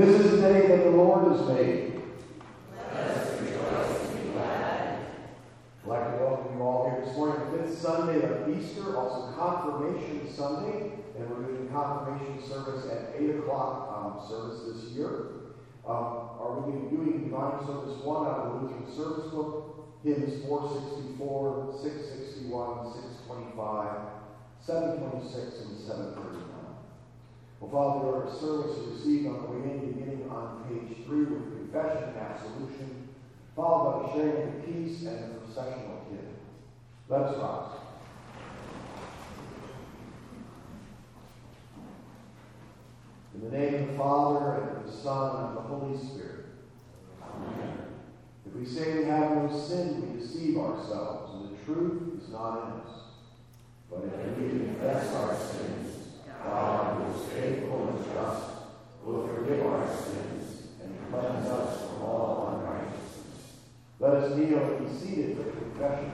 This is the day that the Lord has made. I'd like to welcome you all here this morning, fifth Sunday of Easter, also Confirmation Sunday, and we're doing confirmation service at 8 o'clock um, service this year. Um, are we going to be doing Divine Service 1 out of the Lutheran Service Book, hymns 464, 661, 625, 726, and 739. Well, Father, the order service is received on the way in, beginning on page 3 with confession and absolution, followed by the sharing of peace and the processional hymn. Let us rise. In the name of the Father, and of the Son, and of the Holy Spirit. Amen. If we say we have no sin, we deceive ourselves, and the truth is not in us. But if we confess our sins, God, who is faithful and just, will forgive our sins and cleanse us from all unrighteousness. Let us kneel and be seated for the confession.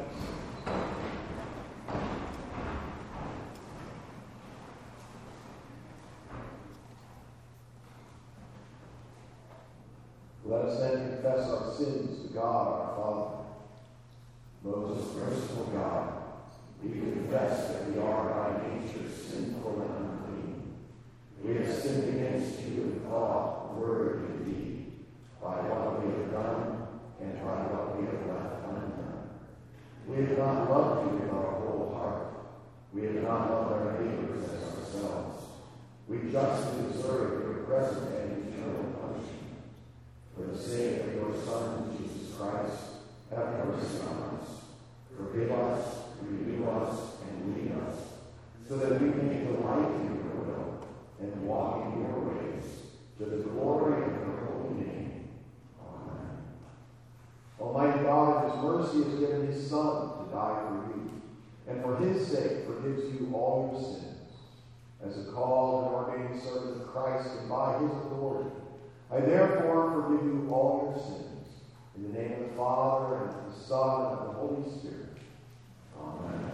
Let us then confess our sins to God our Father. Most merciful God, we confess that we are by nature sinful and unclean. We have sinned against you in thought, word, and deed, by what we have done and by what we have left undone. We have not loved you with our whole heart. We have not loved our neighbors as ourselves. We justly deserve your present and eternal punishment. For the sake of your Son, Jesus Christ, have mercy on us. Forgive us, renew us, and lead us, so that we may delight will and walk in your ways, to the glory of your holy name. Amen. Almighty God, in his mercy, has given his Son to die for you, and for his sake forgives you all your sins. As a called and ordained servant of Christ and by his authority, I therefore forgive you all your sins. In the name of the Father, and of the Son, and of the Holy Spirit. Amen.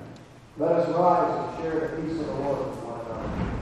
Let us rise and share the peace of the Lord with one another.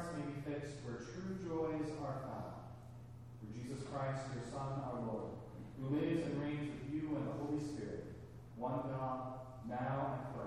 hearts may be fixed where true joys are found. Through Jesus Christ, your Son, our Lord, who lives and reigns with you and the Holy Spirit, one God, now and forever.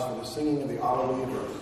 For the singing of the Alleluia verse.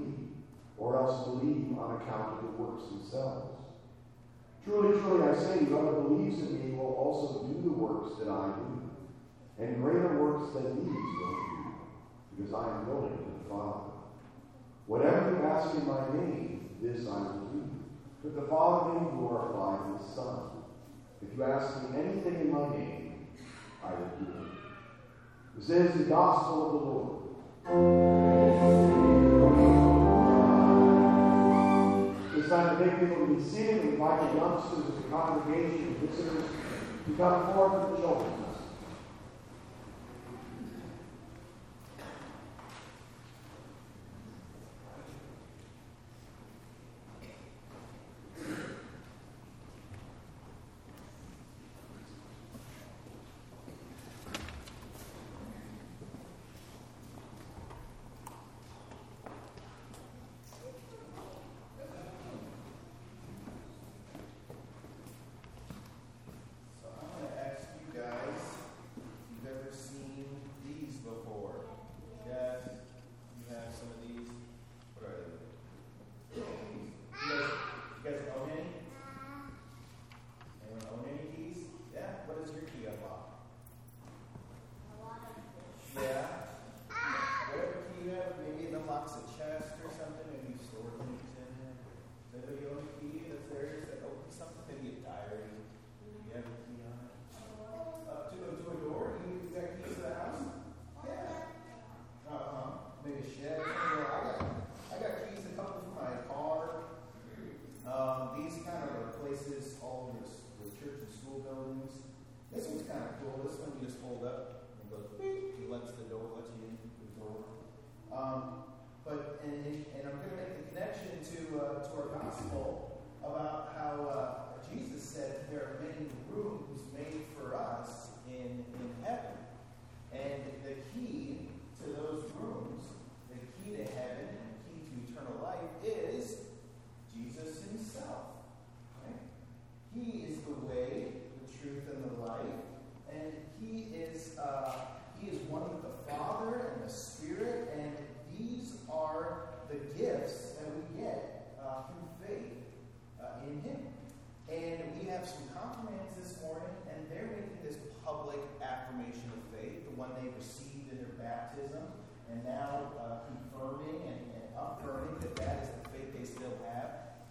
or else believe on account of the works themselves. Truly, truly, I say, whoever believes in me will also do the works that I do, and greater works than these will do, because I am going to the Father. Whatever you ask in my name, this I will do, that the Father may glorify the Son. If you ask me anything in my name, I will do it. This is the gospel of the Lord. Time to take people be seated and invite the youngsters of the congregation visitors to come forward for the children's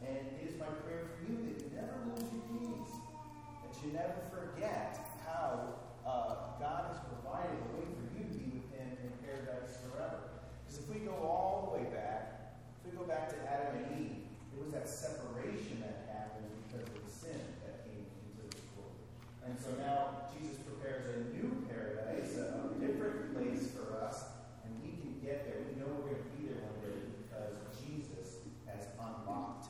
And it is my prayer for you that you never lose your peace, that you never forget how uh, God has provided a way for you to be with Him in paradise forever. Because if we go all the way back, if we go back to Adam and Eve, it was that separation that happened because of the sin that came into this world. And so now Jesus prepares a new paradise, a different place for us, and we can get there. We know we're going to be there one day because Jesus has unlocked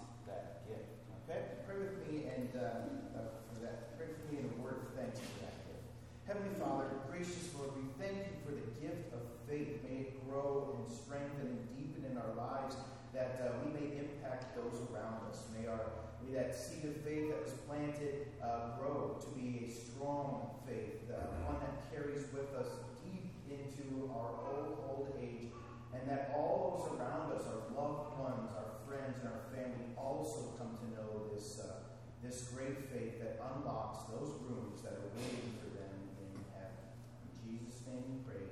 Pray with me and uh, uh for that. Pray with me in a word of thanks for that gift. Heavenly Father, gracious Lord, we thank you for the gift of faith. May it grow and strengthen and deepen in our lives that uh, we may impact those around us. May our may that seed of faith that was planted uh, grow to be a strong faith, uh, one that carries with us deep into our old old age, and that all those around us, our loved ones, our friends, and our family, also come this uh, this great faith that unlocks those rooms that are waiting for them in heaven. In Jesus' name we pray.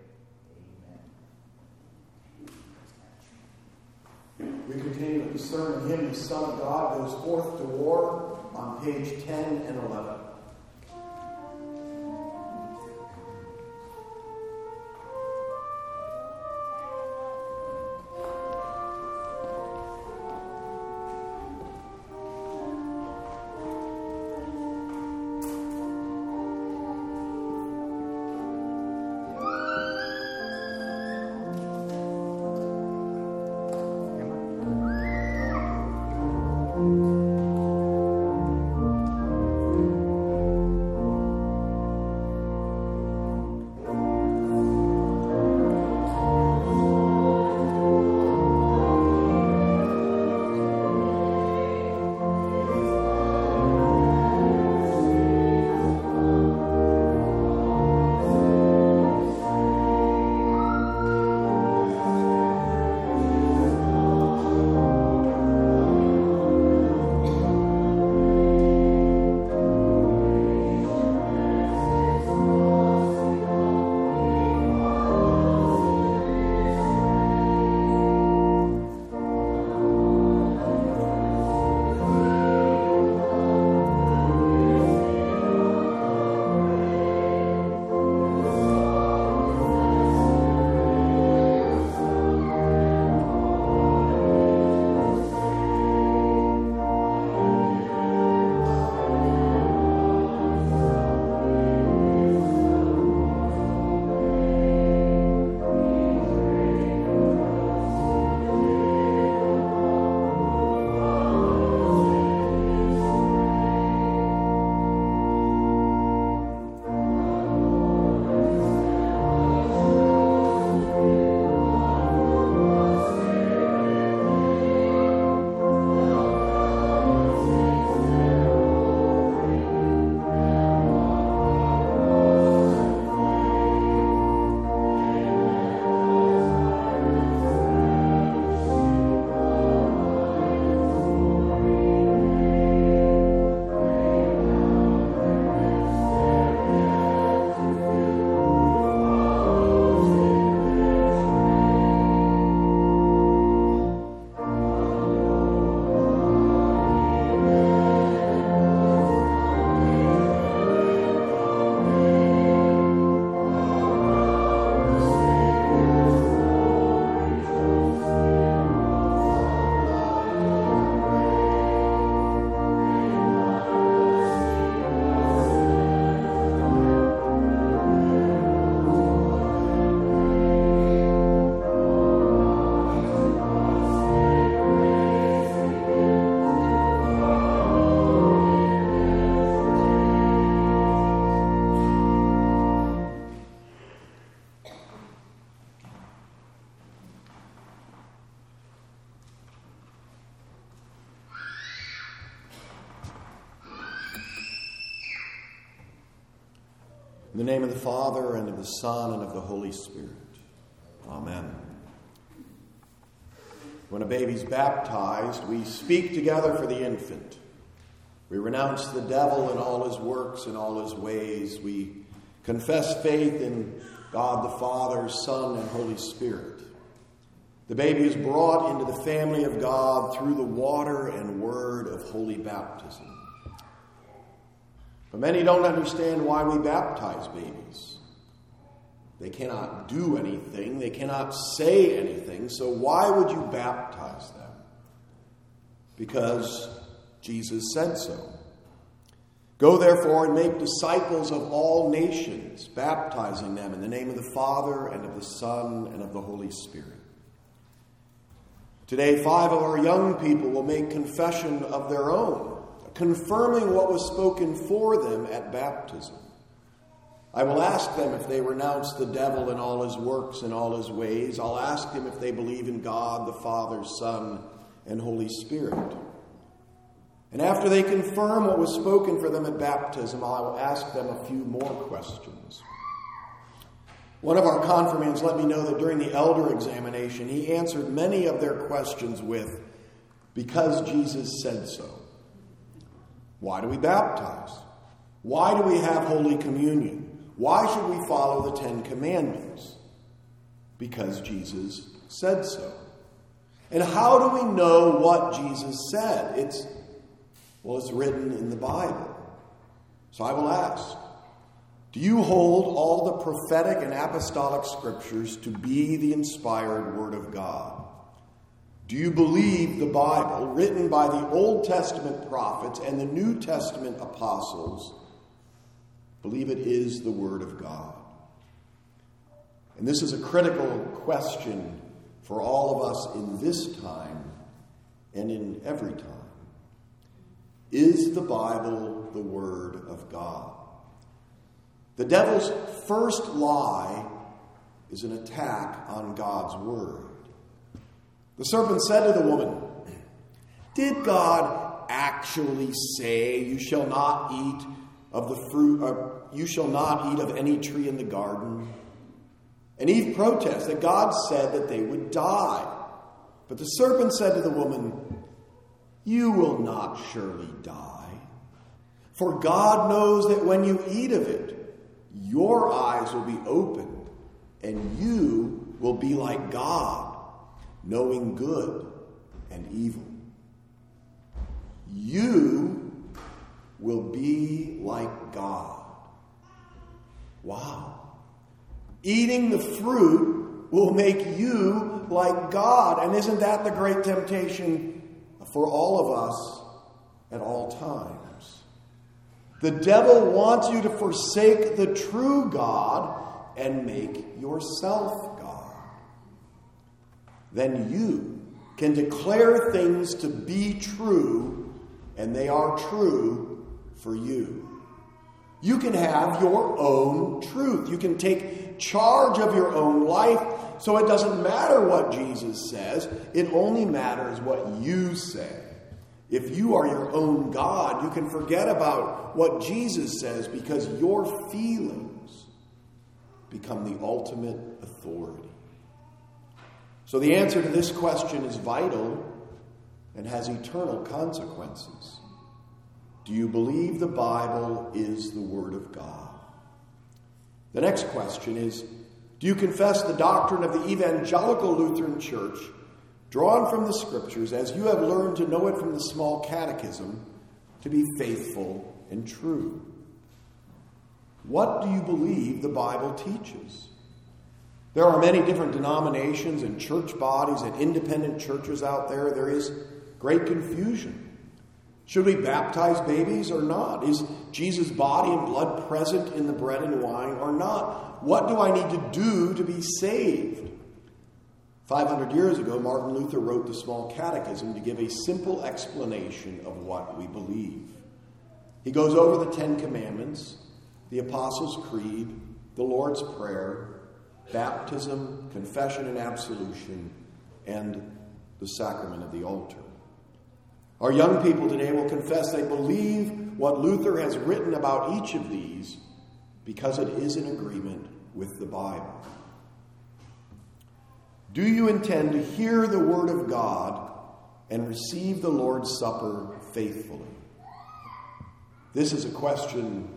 Amen. We continue with the sermon hymn, The Son of God Goes Forth to War, on page 10 and 11. In the name of the Father, and of the Son, and of the Holy Spirit. Amen. When a baby's baptized, we speak together for the infant. We renounce the devil and all his works and all his ways. We confess faith in God the Father, Son, and Holy Spirit. The baby is brought into the family of God through the water and word of holy baptism. But many don't understand why we baptize babies. They cannot do anything, they cannot say anything, so why would you baptize them? Because Jesus said so. Go therefore and make disciples of all nations, baptizing them in the name of the Father and of the Son and of the Holy Spirit. Today, five of our young people will make confession of their own confirming what was spoken for them at baptism. I will ask them if they renounce the devil and all his works and all his ways. I'll ask them if they believe in God, the Father, Son, and Holy Spirit. And after they confirm what was spoken for them at baptism, I will ask them a few more questions. One of our confirmands let me know that during the elder examination, he answered many of their questions with, Because Jesus said so. Why do we baptize? Why do we have Holy Communion? Why should we follow the Ten Commandments? Because Jesus said so. And how do we know what Jesus said? It's, well, it's written in the Bible. So I will ask Do you hold all the prophetic and apostolic scriptures to be the inspired Word of God? Do you believe the Bible, written by the Old Testament prophets and the New Testament apostles, Believe it is the Word of God. And this is a critical question for all of us in this time and in every time. Is the Bible the Word of God? The devil's first lie is an attack on God's Word. The serpent said to the woman, Did God actually say, You shall not eat of the fruit, uh, you shall not eat of any tree in the garden. And Eve protests that God said that they would die. But the serpent said to the woman, You will not surely die. For God knows that when you eat of it, your eyes will be opened, and you will be like God, knowing good and evil. You will be like God. Wow. Eating the fruit will make you like God. And isn't that the great temptation for all of us at all times? The devil wants you to forsake the true God and make yourself. Then you can declare things to be true, and they are true for you. You can have your own truth. You can take charge of your own life. So it doesn't matter what Jesus says, it only matters what you say. If you are your own God, you can forget about what Jesus says because your feelings become the ultimate authority. So the answer to this question is vital and has eternal consequences. Do you believe the Bible is the Word of God? The next question is Do you confess the doctrine of the Evangelical Lutheran Church, drawn from the Scriptures, as you have learned to know it from the small catechism, to be faithful and true? What do you believe the Bible teaches? There are many different denominations and church bodies and independent churches out there. There is great confusion. Should we baptize babies or not? Is Jesus' body and blood present in the bread and wine or not? What do I need to do to be saved? 500 years ago, Martin Luther wrote the Small Catechism to give a simple explanation of what we believe. He goes over the Ten Commandments, the Apostles' Creed, the Lord's Prayer, baptism, confession and absolution, and the sacrament of the altar. Our young people today will confess they believe what Luther has written about each of these because it is in agreement with the Bible. Do you intend to hear the Word of God and receive the Lord's Supper faithfully? This is a question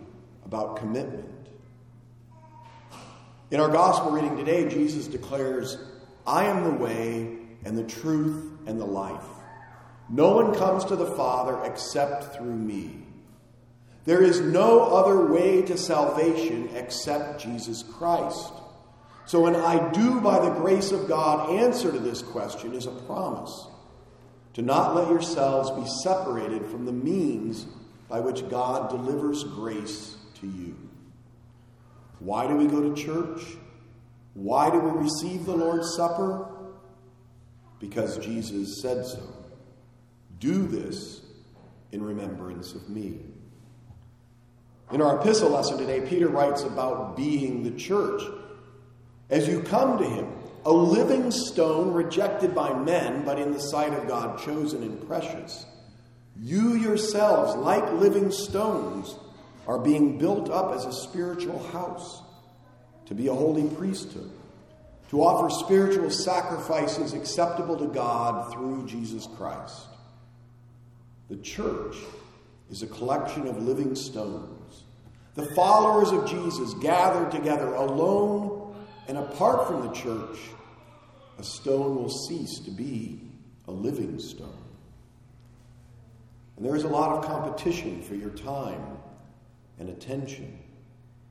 about commitment. In our gospel reading today, Jesus declares, I am the way and the truth and the life. No one comes to the Father except through me. There is no other way to salvation except Jesus Christ. So, an I do by the grace of God answer to this question is a promise to not let yourselves be separated from the means by which God delivers grace to you. Why do we go to church? Why do we receive the Lord's Supper? Because Jesus said so. Do this in remembrance of me. In our epistle lesson today, Peter writes about being the church. As you come to him, a living stone rejected by men, but in the sight of God chosen and precious, you yourselves, like living stones, are being built up as a spiritual house to be a holy priesthood, to offer spiritual sacrifices acceptable to God through Jesus Christ. The church is a collection of living stones. The followers of Jesus gathered together alone and apart from the church, a stone will cease to be a living stone. And there is a lot of competition for your time and attention.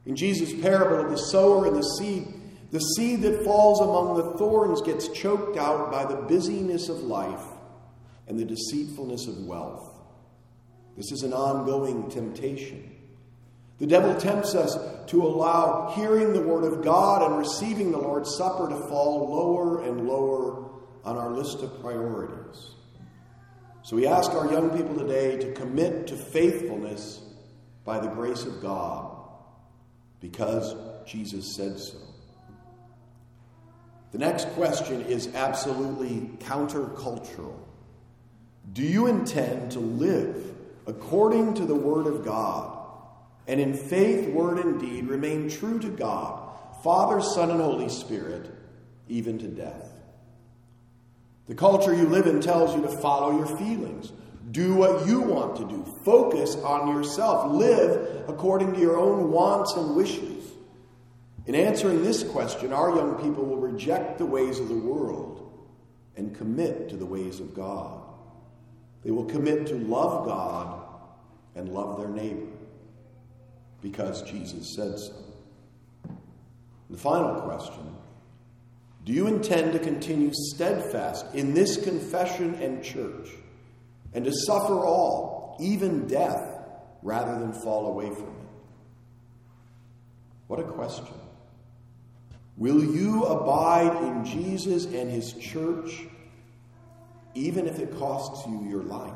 In Jesus' parable of the sower and the seed, the seed that falls among the thorns gets choked out by the busyness of life and the deceitfulness of wealth. This is an ongoing temptation. The devil tempts us to allow hearing the Word of God and receiving the Lord's Supper to fall lower and lower on our list of priorities. So we ask our young people today to commit to faithfulness by the grace of God because Jesus said so. The next question is absolutely countercultural. Do you intend to live according to the Word of God and in faith, word, and deed remain true to God, Father, Son, and Holy Spirit, even to death? The culture you live in tells you to follow your feelings. Do what you want to do. Focus on yourself. Live according to your own wants and wishes. In answering this question, our young people will reject the ways of the world and commit to the ways of God. They will commit to love God and love their neighbor because Jesus said so. The final question Do you intend to continue steadfast in this confession and church and to suffer all, even death, rather than fall away from it? What a question. Will you abide in Jesus and his church even if it costs you your life?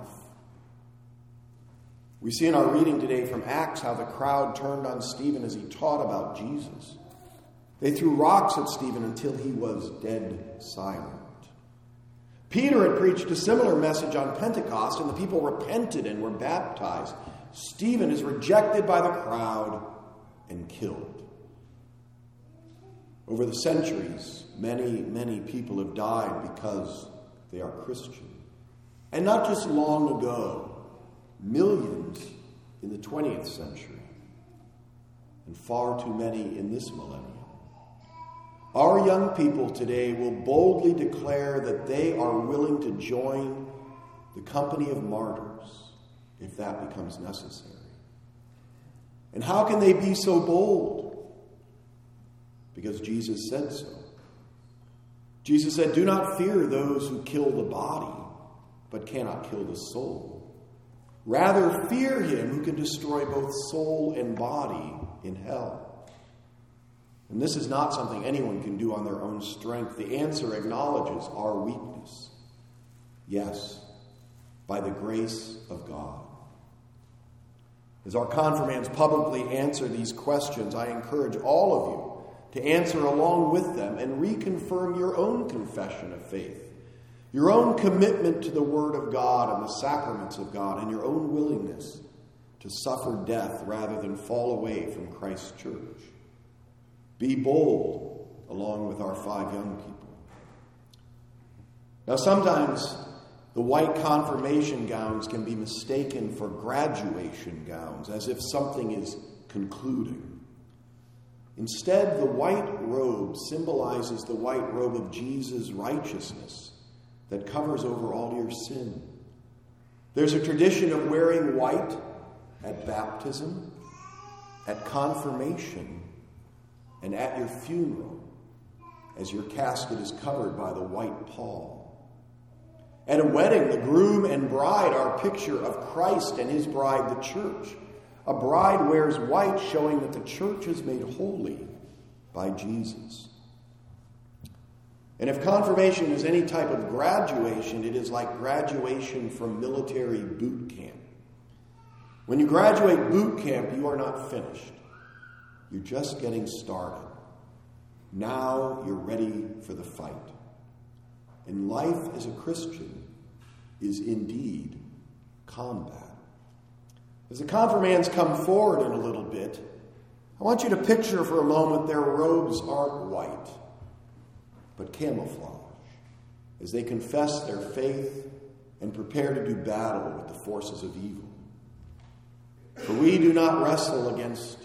We see in our reading today from Acts how the crowd turned on Stephen as he taught about Jesus. They threw rocks at Stephen until he was dead silent. Peter had preached a similar message on Pentecost, and the people repented and were baptized. Stephen is rejected by the crowd and killed. Over the centuries, many, many people have died because they are Christian. And not just long ago, millions in the 20th century, and far too many in this millennium. Our young people today will boldly declare that they are willing to join the company of martyrs if that becomes necessary. And how can they be so bold? Because Jesus said so. Jesus said, Do not fear those who kill the body, but cannot kill the soul. Rather, fear him who can destroy both soul and body in hell. And this is not something anyone can do on their own strength. The answer acknowledges our weakness. Yes, by the grace of God. As our confirmands publicly answer these questions, I encourage all of you to answer along with them and reconfirm your own confession of faith your own commitment to the Word of God and the sacraments of God, and your own willingness to suffer death rather than fall away from Christ's church. Be bold along with our five young people. Now, sometimes the white confirmation gowns can be mistaken for graduation gowns, as if something is concluding. Instead, the white robe symbolizes the white robe of Jesus' righteousness that covers over all your sin. There's a tradition of wearing white at baptism, at confirmation, and at your funeral, as your casket is covered by the white pall. At a wedding, the groom and bride are a picture of Christ and his bride, the church. A bride wears white, showing that the church is made holy by Jesus. And if confirmation is any type of graduation, it is like graduation from military boot camp. When you graduate boot camp, you are not finished. You're just getting started. Now you're ready for the fight. And life as a Christian is indeed combat. As the confirmands come forward in a little bit, I want you to picture for a moment their robes aren't white, but camouflage, as they confess their faith and prepare to do battle with the forces of evil. For we do not wrestle against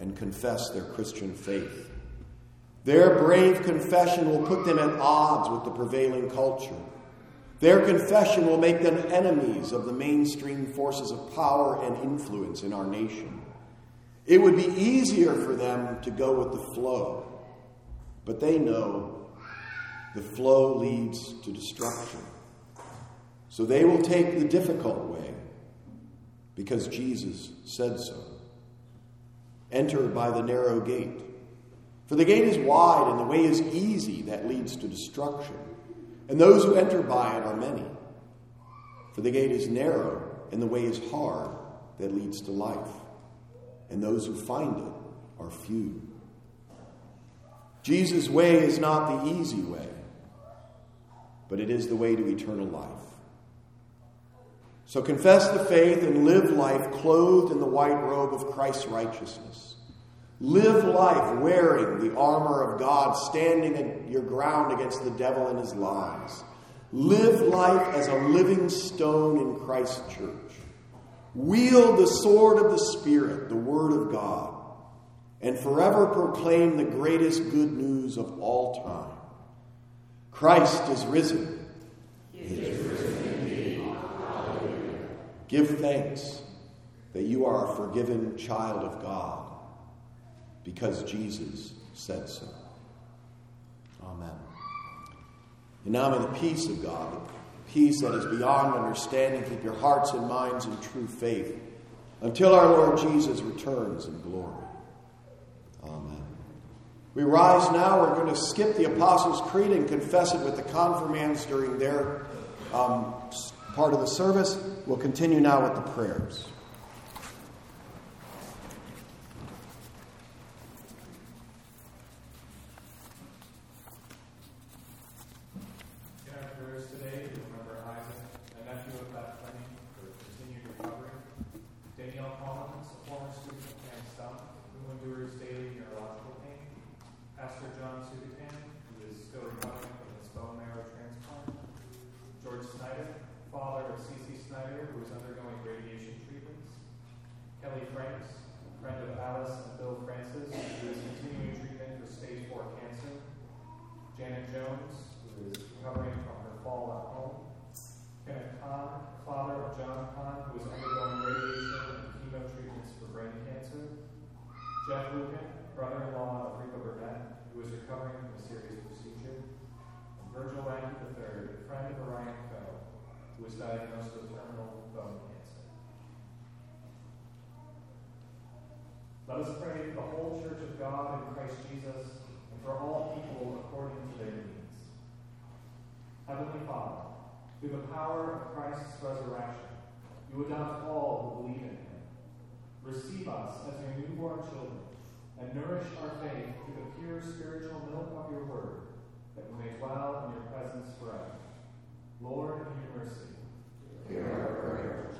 and confess their Christian faith. Their brave confession will put them at odds with the prevailing culture. Their confession will make them enemies of the mainstream forces of power and influence in our nation. It would be easier for them to go with the flow, but they know the flow leads to destruction. So they will take the difficult way because Jesus said so. Enter by the narrow gate. For the gate is wide and the way is easy that leads to destruction, and those who enter by it are many. For the gate is narrow and the way is hard that leads to life, and those who find it are few. Jesus' way is not the easy way, but it is the way to eternal life. So confess the faith and live life clothed in the white robe of Christ's righteousness. Live life wearing the armor of God, standing your ground against the devil and his lies. Live life as a living stone in Christ's church. Wield the sword of the Spirit, the Word of God, and forever proclaim the greatest good news of all time. Christ is risen. He is risen Give thanks that you are a forgiven child of God because Jesus said so. Amen. And now may the peace of God, the peace that is beyond understanding, keep your hearts and minds in true faith until our Lord Jesus returns in glory. Amen. We rise now. We're going to skip the Apostles' Creed and confess it with the confirmands during their um, part of the service. We'll continue now with the prayers. Let us pray for the whole church of God in Christ Jesus and for all people according to their needs. Heavenly Father, through the power of Christ's resurrection, you adopt all who believe in him. Receive us as your newborn children and nourish our faith through the pure spiritual milk of your word, that we may dwell in your presence forever. Lord, in your mercy. Hear our prayer.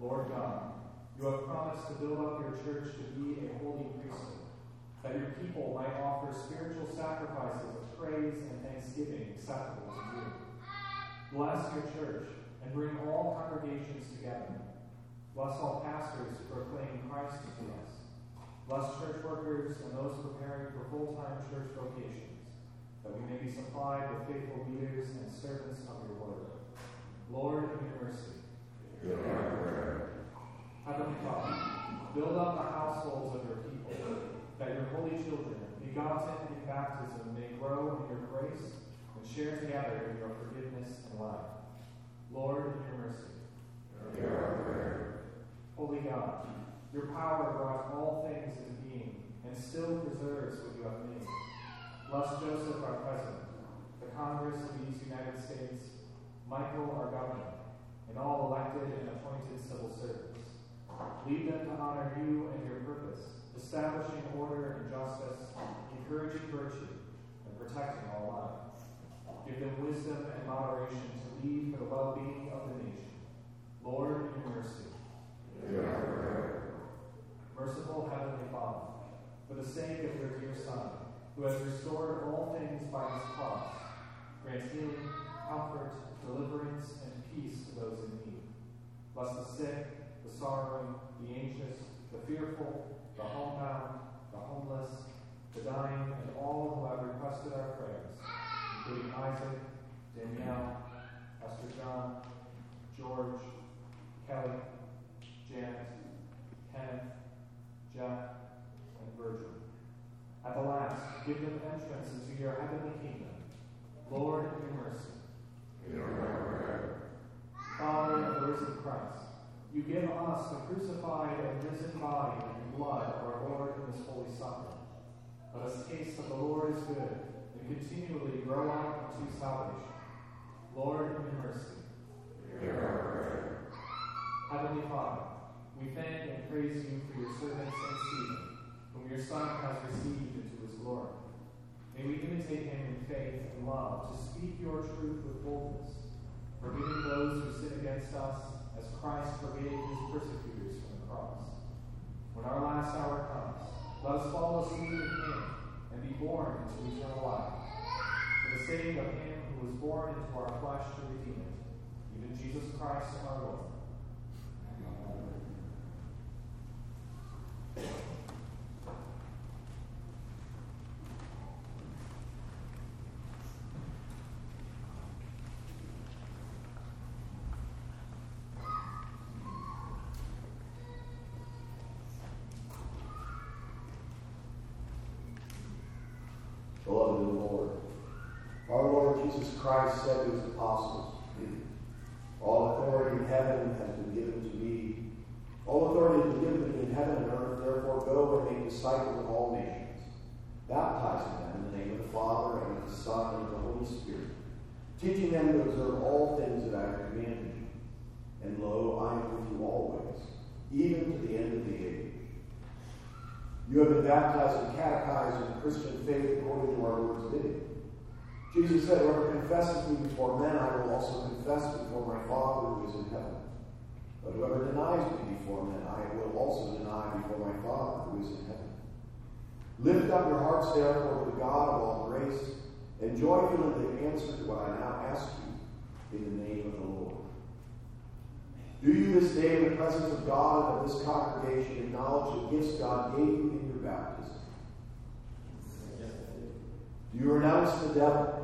Lord God, you have promised to build up your church to be a holy priesthood, that your people might offer spiritual sacrifices of praise and thanksgiving acceptable to you. Bless your church and bring all congregations together. Bless all pastors who proclaim Christ to us. Bless church workers and those preparing for full-time church vocations, that we may be supplied with faithful leaders and servants of your word. Lord, in your mercy. Heavenly Father, build up the households of your people, that your holy children, begotten in baptism, may grow in your grace and share together in your forgiveness and life. Lord, in your mercy. Hear our prayer. Holy God, your power brought all things into being and still preserves what you have made. Bless Joseph, our president, the Congress of these United States, Michael, our governor, and all elected and appointed civil servants. Lead them to honor you and your purpose, establishing order and justice, encouraging virtue, and protecting all life. Give them wisdom and moderation to lead for the well-being of the nation. Lord, in your mercy. Hear our prayer. Merciful Heavenly Father, for the sake of your dear Son, who has restored all things by his cross, grant healing, comfort, deliverance, and peace to those in need. Bless the sick, the sorrowing, the anxious, the fearful, the homebound, the homeless, the dying, and all who have requested our prayers, including Isaac, Danielle, Pastor John, George, Kelly, Janet, Kenneth, Jeff, and Virgil. At the last, give them entrance into your heavenly kingdom. Lord, in mercy. Hear our prayer. Father of the risen Christ, you give us the crucified and risen body and blood of our Lord in this holy supper. Let us taste that the Lord is good and continually grow up into salvation. Lord, in mercy. Hear. Heavenly Father, we thank and praise you for your servant Saint Stephen, whom your Son has received into his glory. May we imitate him in faith and love to speak your truth with boldness, forgiving those who sin against us as Christ forgave his persecutors from the cross. When our last hour comes, let us follow suit with him and be born into eternal life. For the sake of him who was born into our flesh to redeem it, even Jesus Christ our Lord. Beloved in the Lord, our Lord Jesus Christ said to his apostles, All authority in heaven has been given to me. All authority has been given to me in heaven and earth. Therefore, go and make disciples of all nations, baptizing them in the name of the Father, and of the Son, and of the Holy Spirit, teaching them to observe all things that I have commanded you. And lo, I am with you always, even to the end of the age. You have been baptized and catechized in the Christian faith according to our Lord's bidding. Jesus said, Whoever confesses me before men, I will also confess before my Father who is in heaven. But whoever denies me before men, I will also deny before my Father who is in heaven. Lift up your hearts, therefore, to the God of all grace, and joyfully answer to what I now ask you in the name of the Lord. Do you this day in the presence of God and of this congregation acknowledge the gifts God gave you in your baptism? Do you renounce the devil?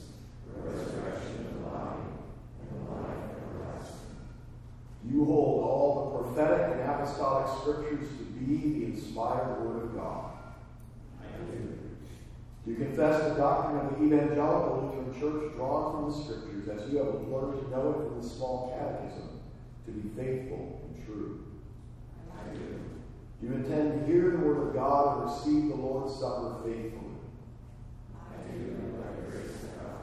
You hold all the prophetic and apostolic scriptures to be the inspired word of God. I do you confess the doctrine of the evangelical Lutheran Church drawn from the scriptures as you have learned to know it from the small catechism to be faithful and true? I do. You intend to hear the word of God and receive the Lord's Supper faithfully? I do, by grace of God.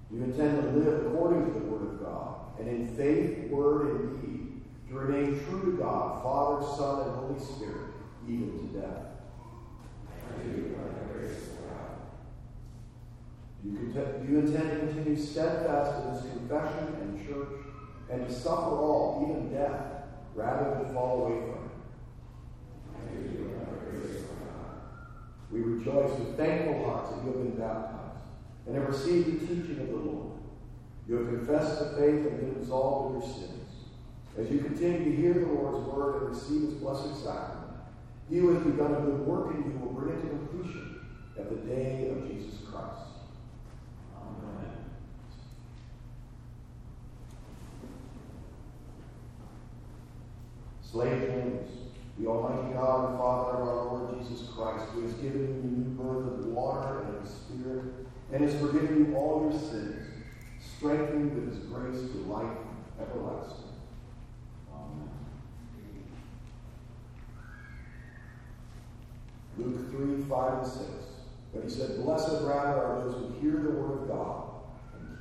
Do you intend to live according to the word of God and in faith, word, and deed, to remain true to God, Father, Son, and Holy Spirit, even to death? I do, by grace of God. Do you, do you intend to continue steadfast in this confession and church and to suffer all, even death, rather than fall away from it? We rejoice with thankful hearts that you have been baptized and have received the teaching of the Lord. You have confessed the faith and been absolved of your sins. As you continue to hear the Lord's word and receive his blessed sacrament, he who has begun a good work in you will bring it to completion at the day of Jesus Christ. Amen. Slave the Almighty God and Father of our Lord Jesus Christ, who has given you the new birth of water and of the Spirit, and has forgiven you all your sins, strengthen you with his grace to life everlasting. Amen. Luke 3, 5 and 6. But he said, Blessed rather are those who hear the word of God and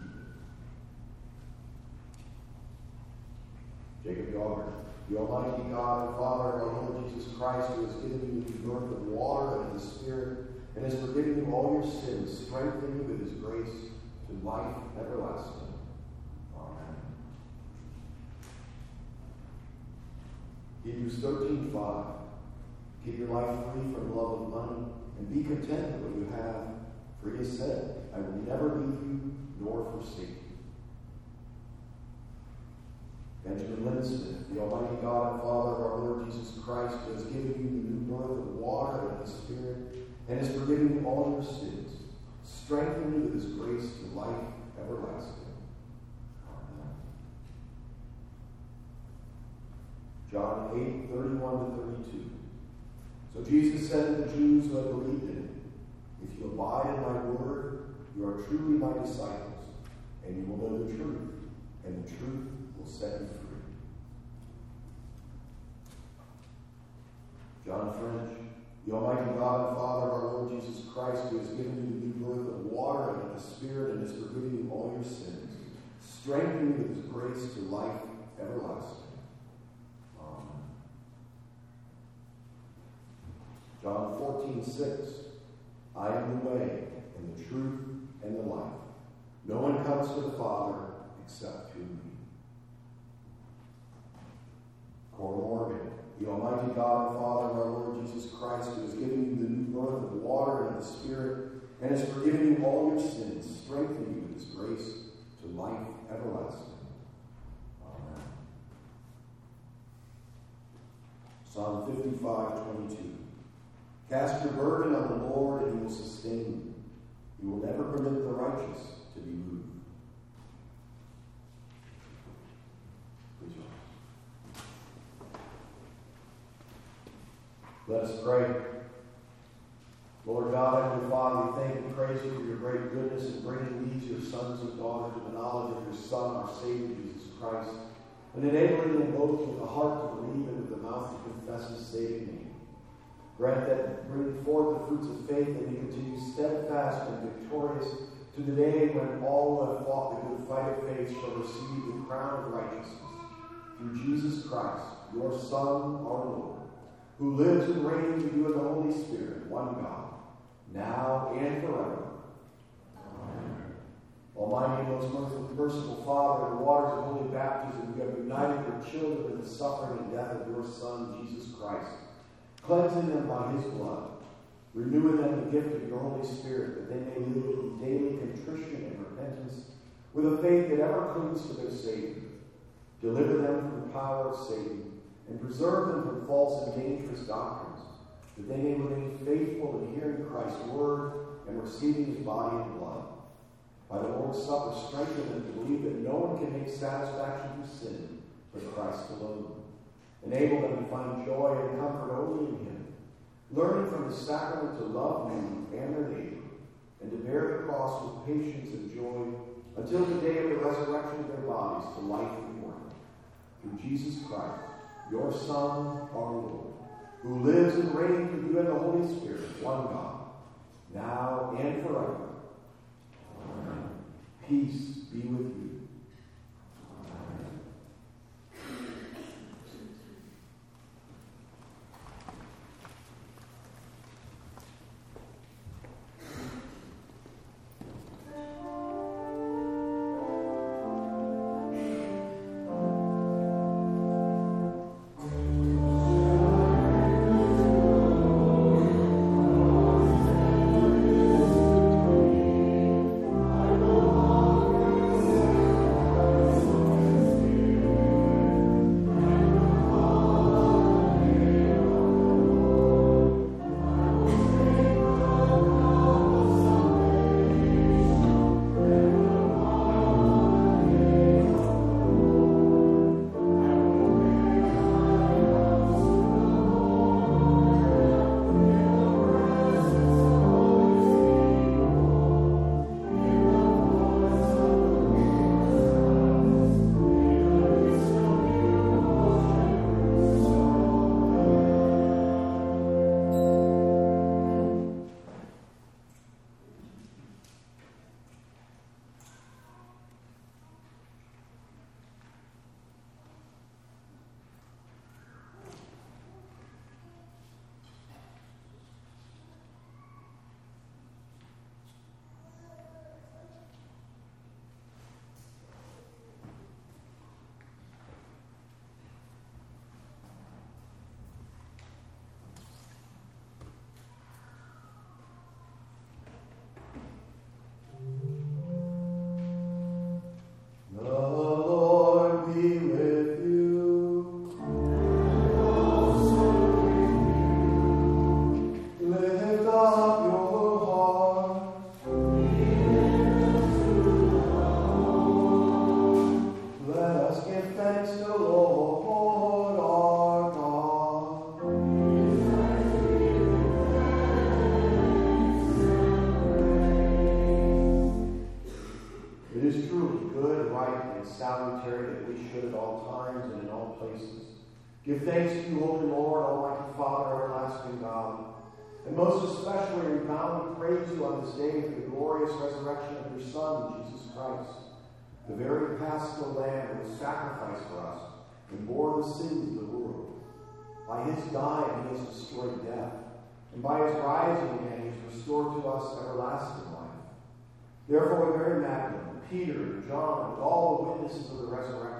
keep it. Jacob Yogurt the Almighty God and Father of our Lord Jesus Christ, who has given you the birth of water and the Spirit, and has forgiven you all your sins, strengthening you with his grace to life everlasting. Amen. Hebrews 13 5. Keep your life free from love of money, and be content with what you have, for he has said, I will never leave you nor forsake you. Benjamin Linsmith, the Almighty God and Father of our Lord Jesus Christ, who has given you the new birth of water and the Spirit, and has forgiven you all your sins, strengthen you with his grace to life everlasting. Amen. John 8, 31 to 32. So Jesus said to the Jews who had believed in him, If you abide in my word, you are truly my disciples, and you will know the truth, and the truth will set you free. John French, the Almighty God and Father of our Lord Jesus Christ, who has given you the new birth of water and of the Spirit and has forgiven you all your sins, strengthen you with his grace to life everlasting. Amen. John 14, 6. I am the way and the truth and the life. No one comes to the Father except through me. Cora Morgan, the Almighty God and Father of our Lord Jesus Christ, who has given you the new birth of water and of the Spirit, and has forgiven you all your sins, strengthen you with his grace to life everlasting. Amen. Psalm 55, 22. Cast your burden on the Lord, and he will sustain you. He will never permit the righteous to be moved. Let us pray. Lord God, Heavenly Father, we thank and praise you for your great goodness in bringing these, your sons and daughters, to the knowledge of your Son, our Savior, Jesus Christ, and enabling them both with the heart to believe and with the mouth to confess his saving name. Grant that bring forth the fruits of faith and we continue steadfast and victorious to the day when all who have fought the good fight of faith shall receive the crown of righteousness. Through Jesus Christ, your Son, our Lord who lives and reigns with you in the Holy Spirit, one God, now and forever. Amen. Almighty and most merciful, Father, in the waters of holy baptism, you have united your children in the suffering and death of your Son, Jesus Christ, cleansing them by his blood, renewing them the gift of your Holy Spirit, that they may live in daily contrition and repentance, with a faith that ever clings to their Savior. Deliver them from the power of Satan and preserve them from false and dangerous doctrines, that they may remain faithful in hearing Christ's word and receiving his body and blood. By the Lord's Supper, strengthen them to believe that no one can make satisfaction for sin but Christ alone. Enable them to find joy and comfort only in him, learning from the sacrament to love you and their neighbor, and to bear the cross with patience and joy until the day of the resurrection of their bodies to life immortal. through Jesus Christ, your Son, our Lord, who lives and reigns with you in the Holy Spirit, one God, now and forever. Amen. Peace be with you. Give thanks to you, Holy Lord, Almighty Father, everlasting God. And most especially, we bound to praise you on this day for the glorious resurrection of your Son, Jesus Christ, the very paschal lamb that was sacrificed for us and bore the sins of the world. By his dying, he has destroyed death, and by his rising again, he has restored to us everlasting life. Therefore, Mary Magdalene, Peter, John, and all the witnesses of the resurrection,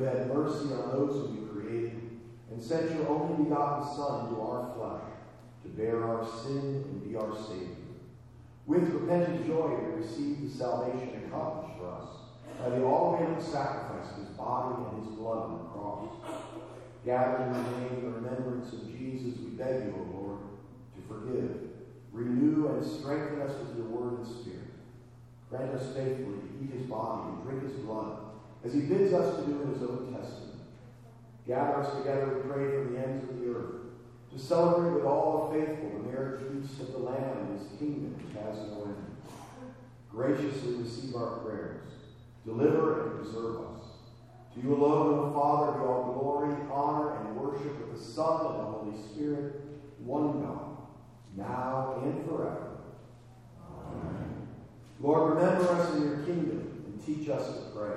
Gathered receive the salvation accomplished for us by the all-veiling sacrifice of his body and his blood on the cross, gather in the name and remembrance of Jesus, we beg you, O Lord, to forgive, renew, and strengthen us with your word and spirit. Grant us faithfully to eat his body and drink his blood, as he bids us to do in his own testament. Gather us together, we pray, from the ends of the earth, to celebrate with all the faithful the marriage feast of the Lamb and his kingdom which has no end. Graciously receive our prayers. Deliver and preserve us. To you alone, O Father, be all glory, honor, and worship with the Son and the Holy Spirit, one God, now and forever. Amen. Lord, remember us in your kingdom and teach us to pray.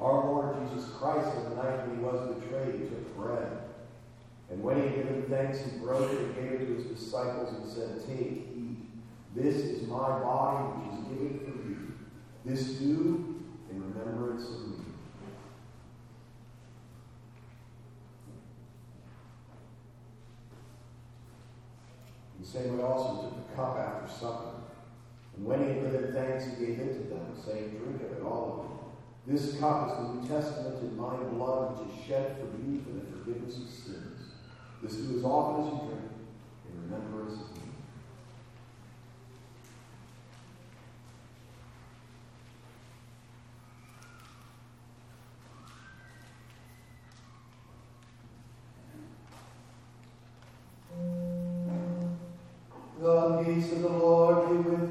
our Lord Jesus Christ, on the night when he was betrayed, took bread. And when he had given thanks, he broke it and gave it to his disciples and said, Take, eat. This is my body, which is given for you. This do in remembrance of me. And the same way, also took the cup after supper and when he had given thanks, he gave it to them, saying, Drink of it, all of you. This cup is the New Testament in my blood, which is shed for you for the forgiveness of sins. This do as often as you drink in remembrance of me. The peace of the Lord be with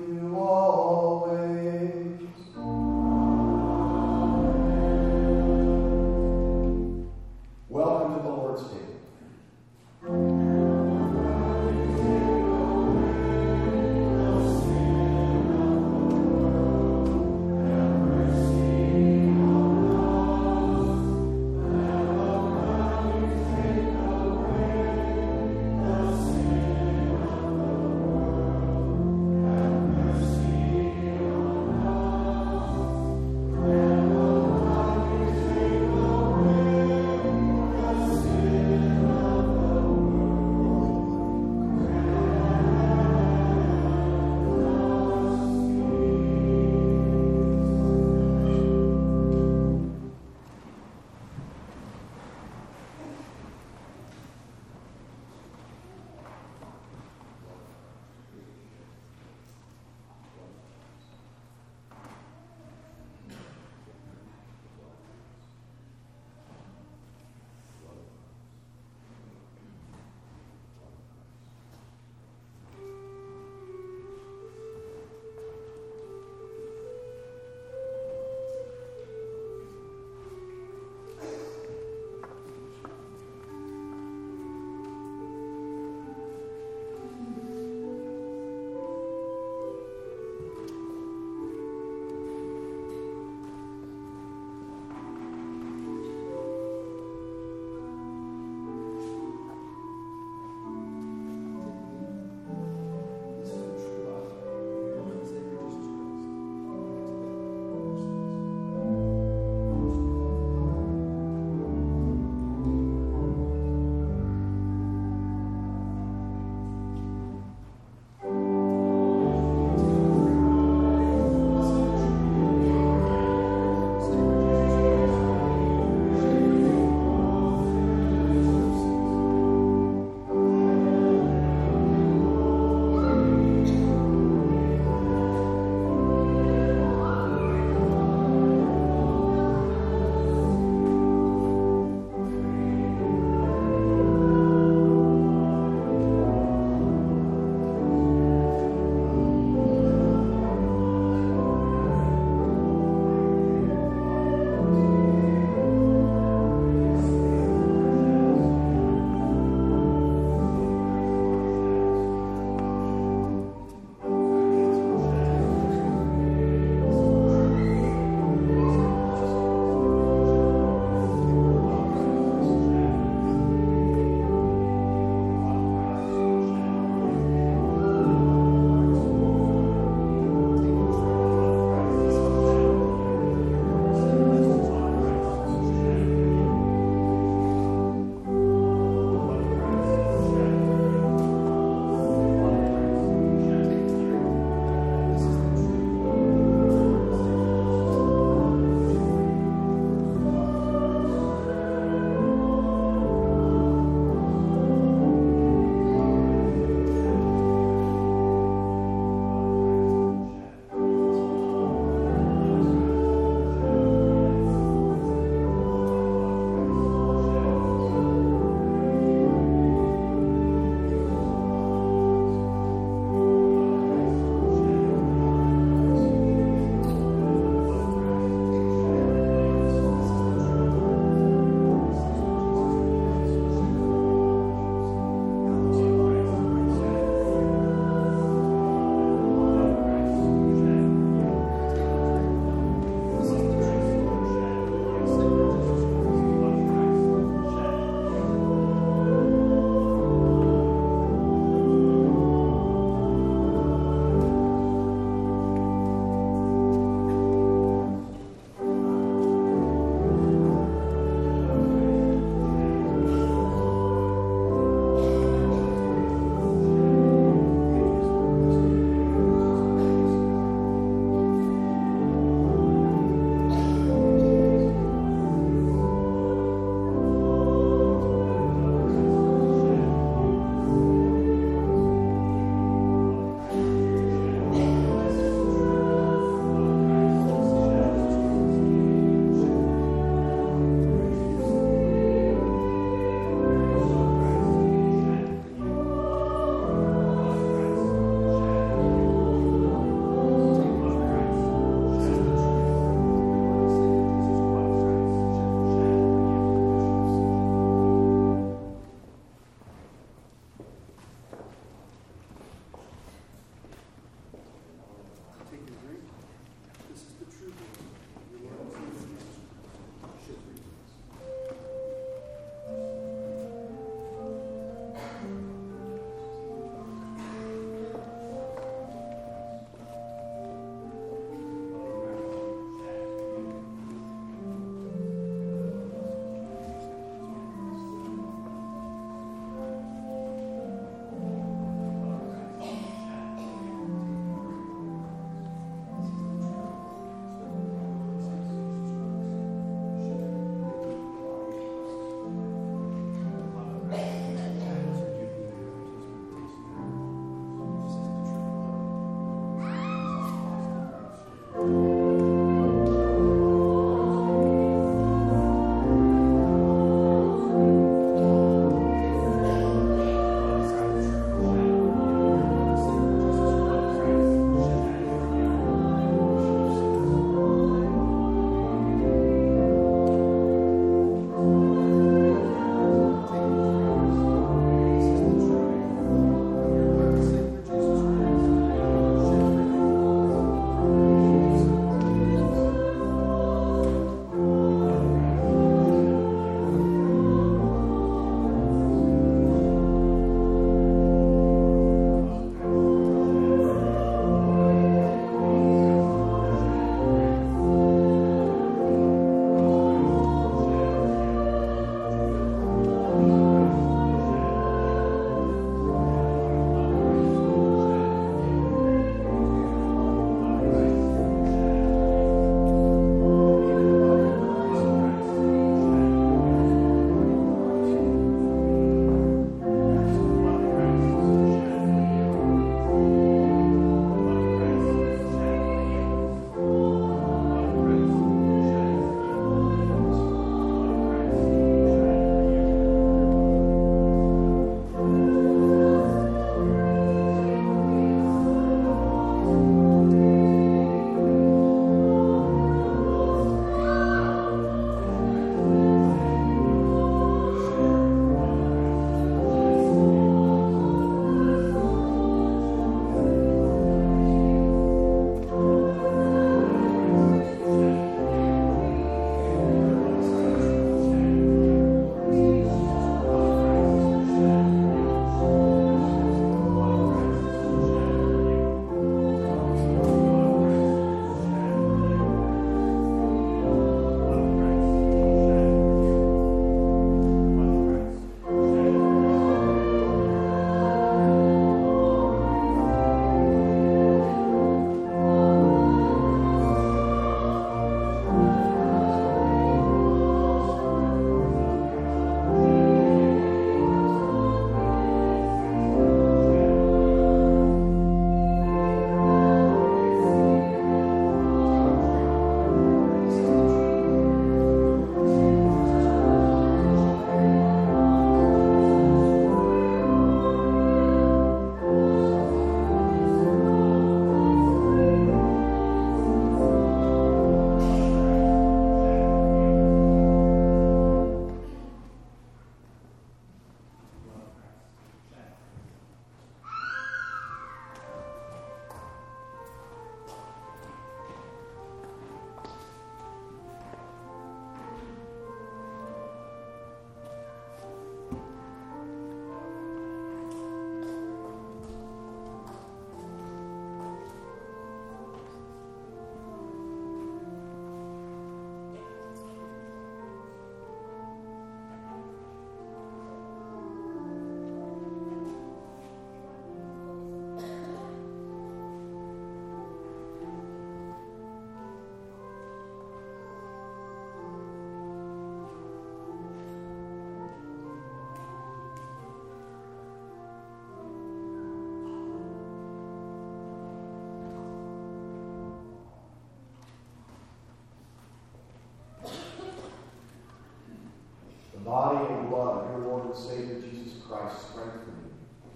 body and blood of your Lord and Savior Jesus Christ strengthen you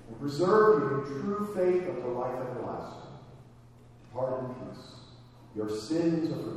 and preserve you in true faith unto life everlasting. Depart in peace. Your sins are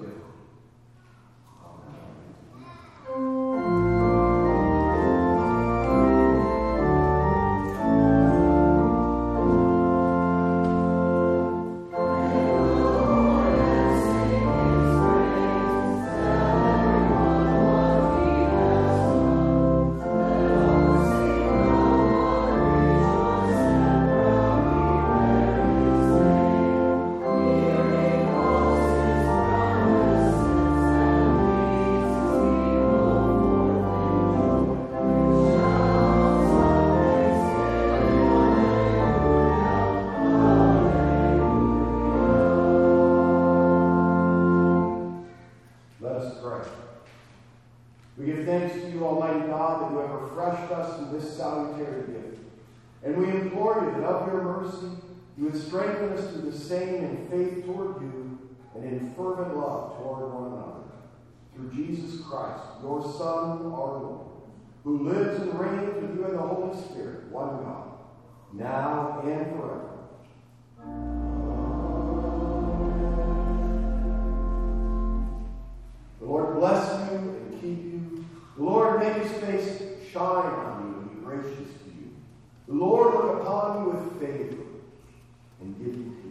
Son, our Lord, who lives and reigns with you in the Holy Spirit, one God, now and forever. The Lord bless you and keep you. The Lord make his face shine on you and be gracious to you. The Lord look upon you with favor and give you peace.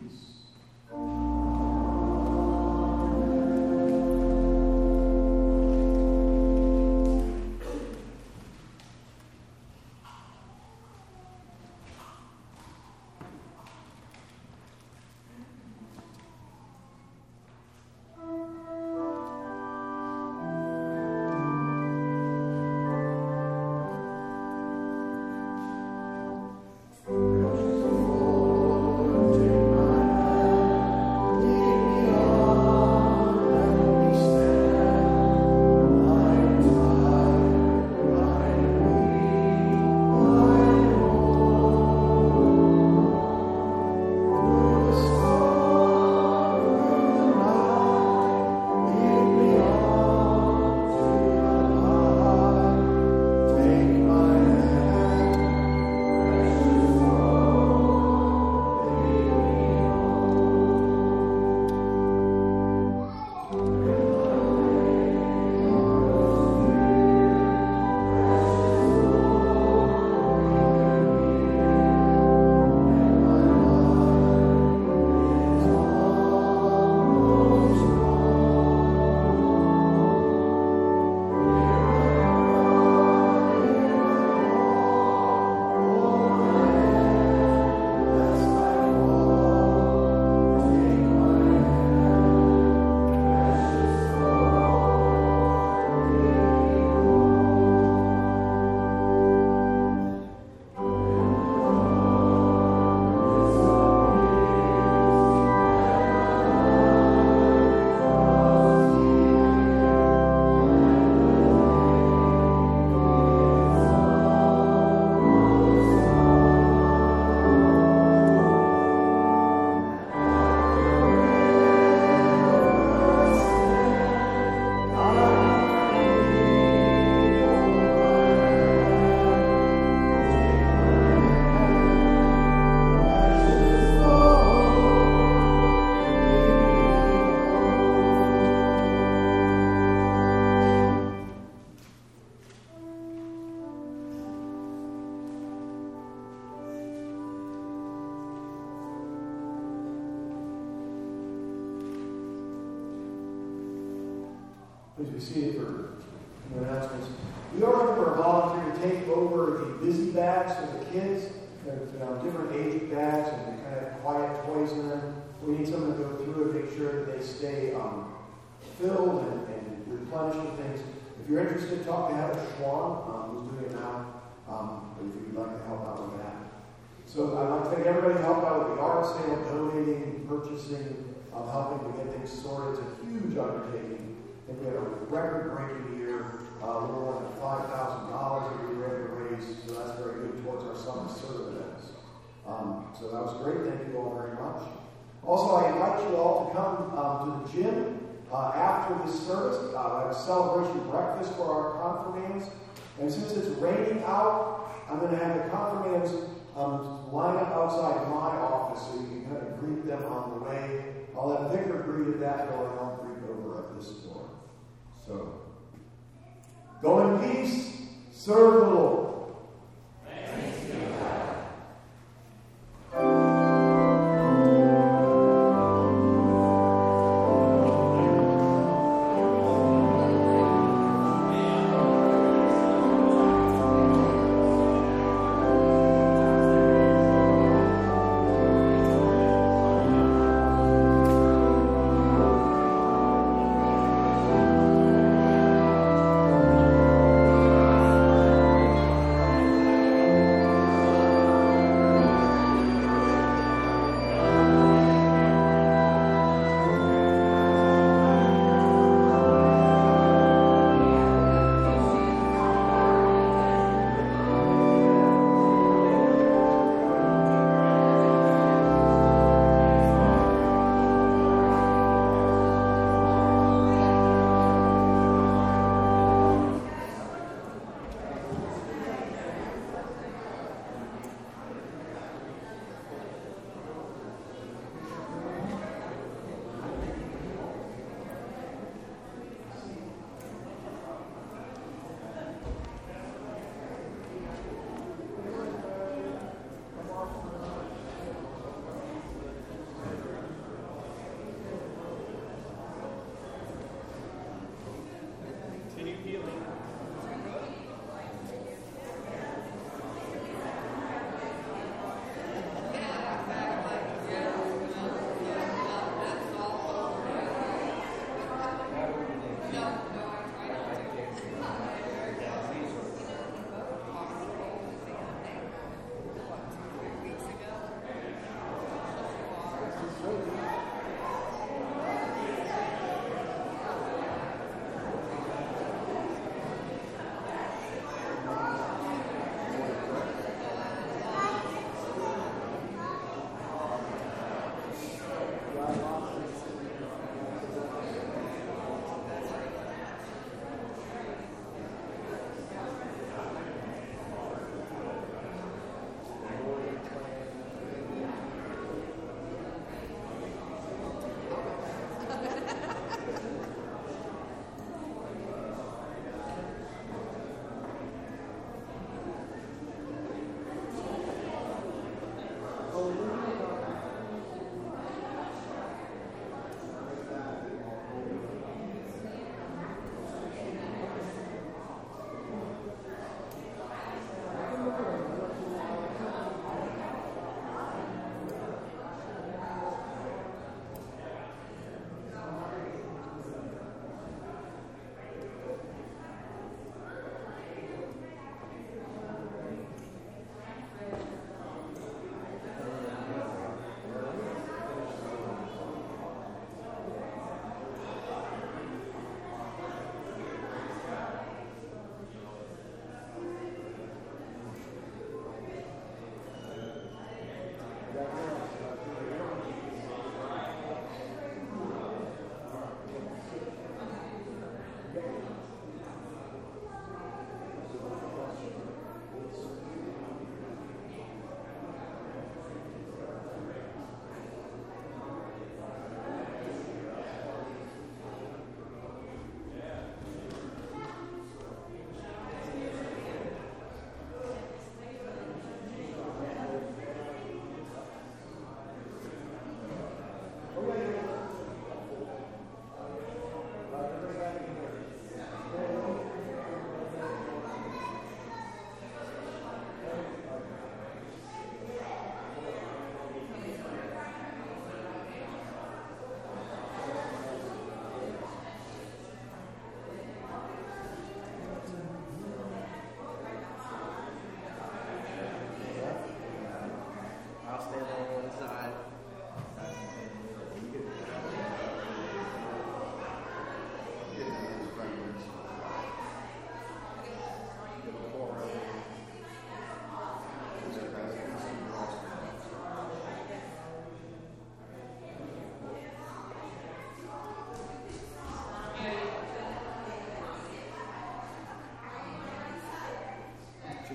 seated for announcements. We are looking for a volunteer to take over the busy bags for the kids. You know, different age bags and kind of quiet toys in them. We need someone to go through and make sure that they stay um, filled and, and replenished with things. If you're interested, talk to Heather Schwab, um, who's doing it now, um, if you'd like to help out with that. So I'd like to thank everybody who helped out with the yard sale, donating, purchasing, um, helping to get things sorted. It's a huge undertaking and we had a record-breaking year, uh, little more than five thousand dollars that we were able to raise. So that's very good towards our summer service events. Um, so that was great. Thank you all very much. Also, I invite you all to come um, to the gym uh, after this service. Uh, I have a celebration breakfast for our confirmands. And since it's raining out, I'm going to have the confirmands um, line up outside my office so you can kind of greet them on the way. I'll have Vicar at that going on so, go in peace, serve the Lord.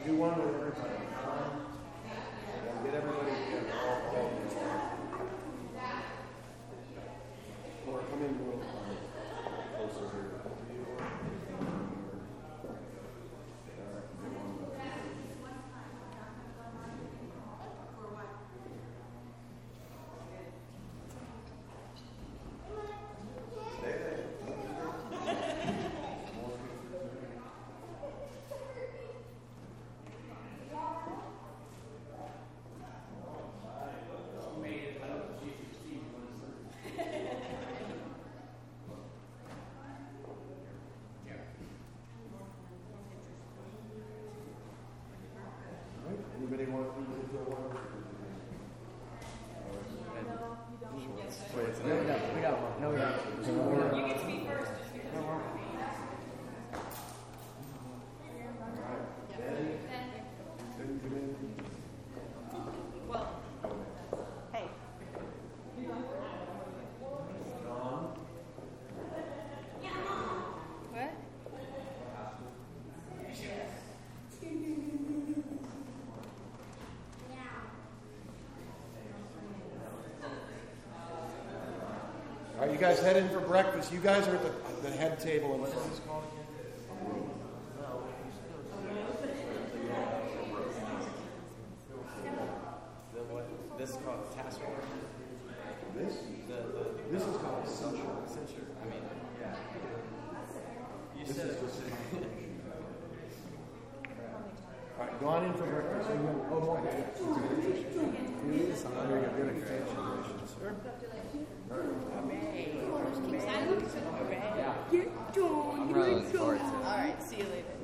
Should do one with everybody. Um, and Get everybody together. all- all of them. Or come in a little um, closer here. All right. Anybody want to do the one? No, we got, we got one. No, we got one. You get to be first. Just because well, hey. What? All right, you guys head in for breakfast. You guys are at the, the head table. And what is this? The, what, this is called task force. This? The, the This is called censure. censure. I mean, yeah. You This said is it. just All right, go on in for breakfast. You Oh, more. Please, I'm under your good occasion. Get John. Get John. Alright, see you later.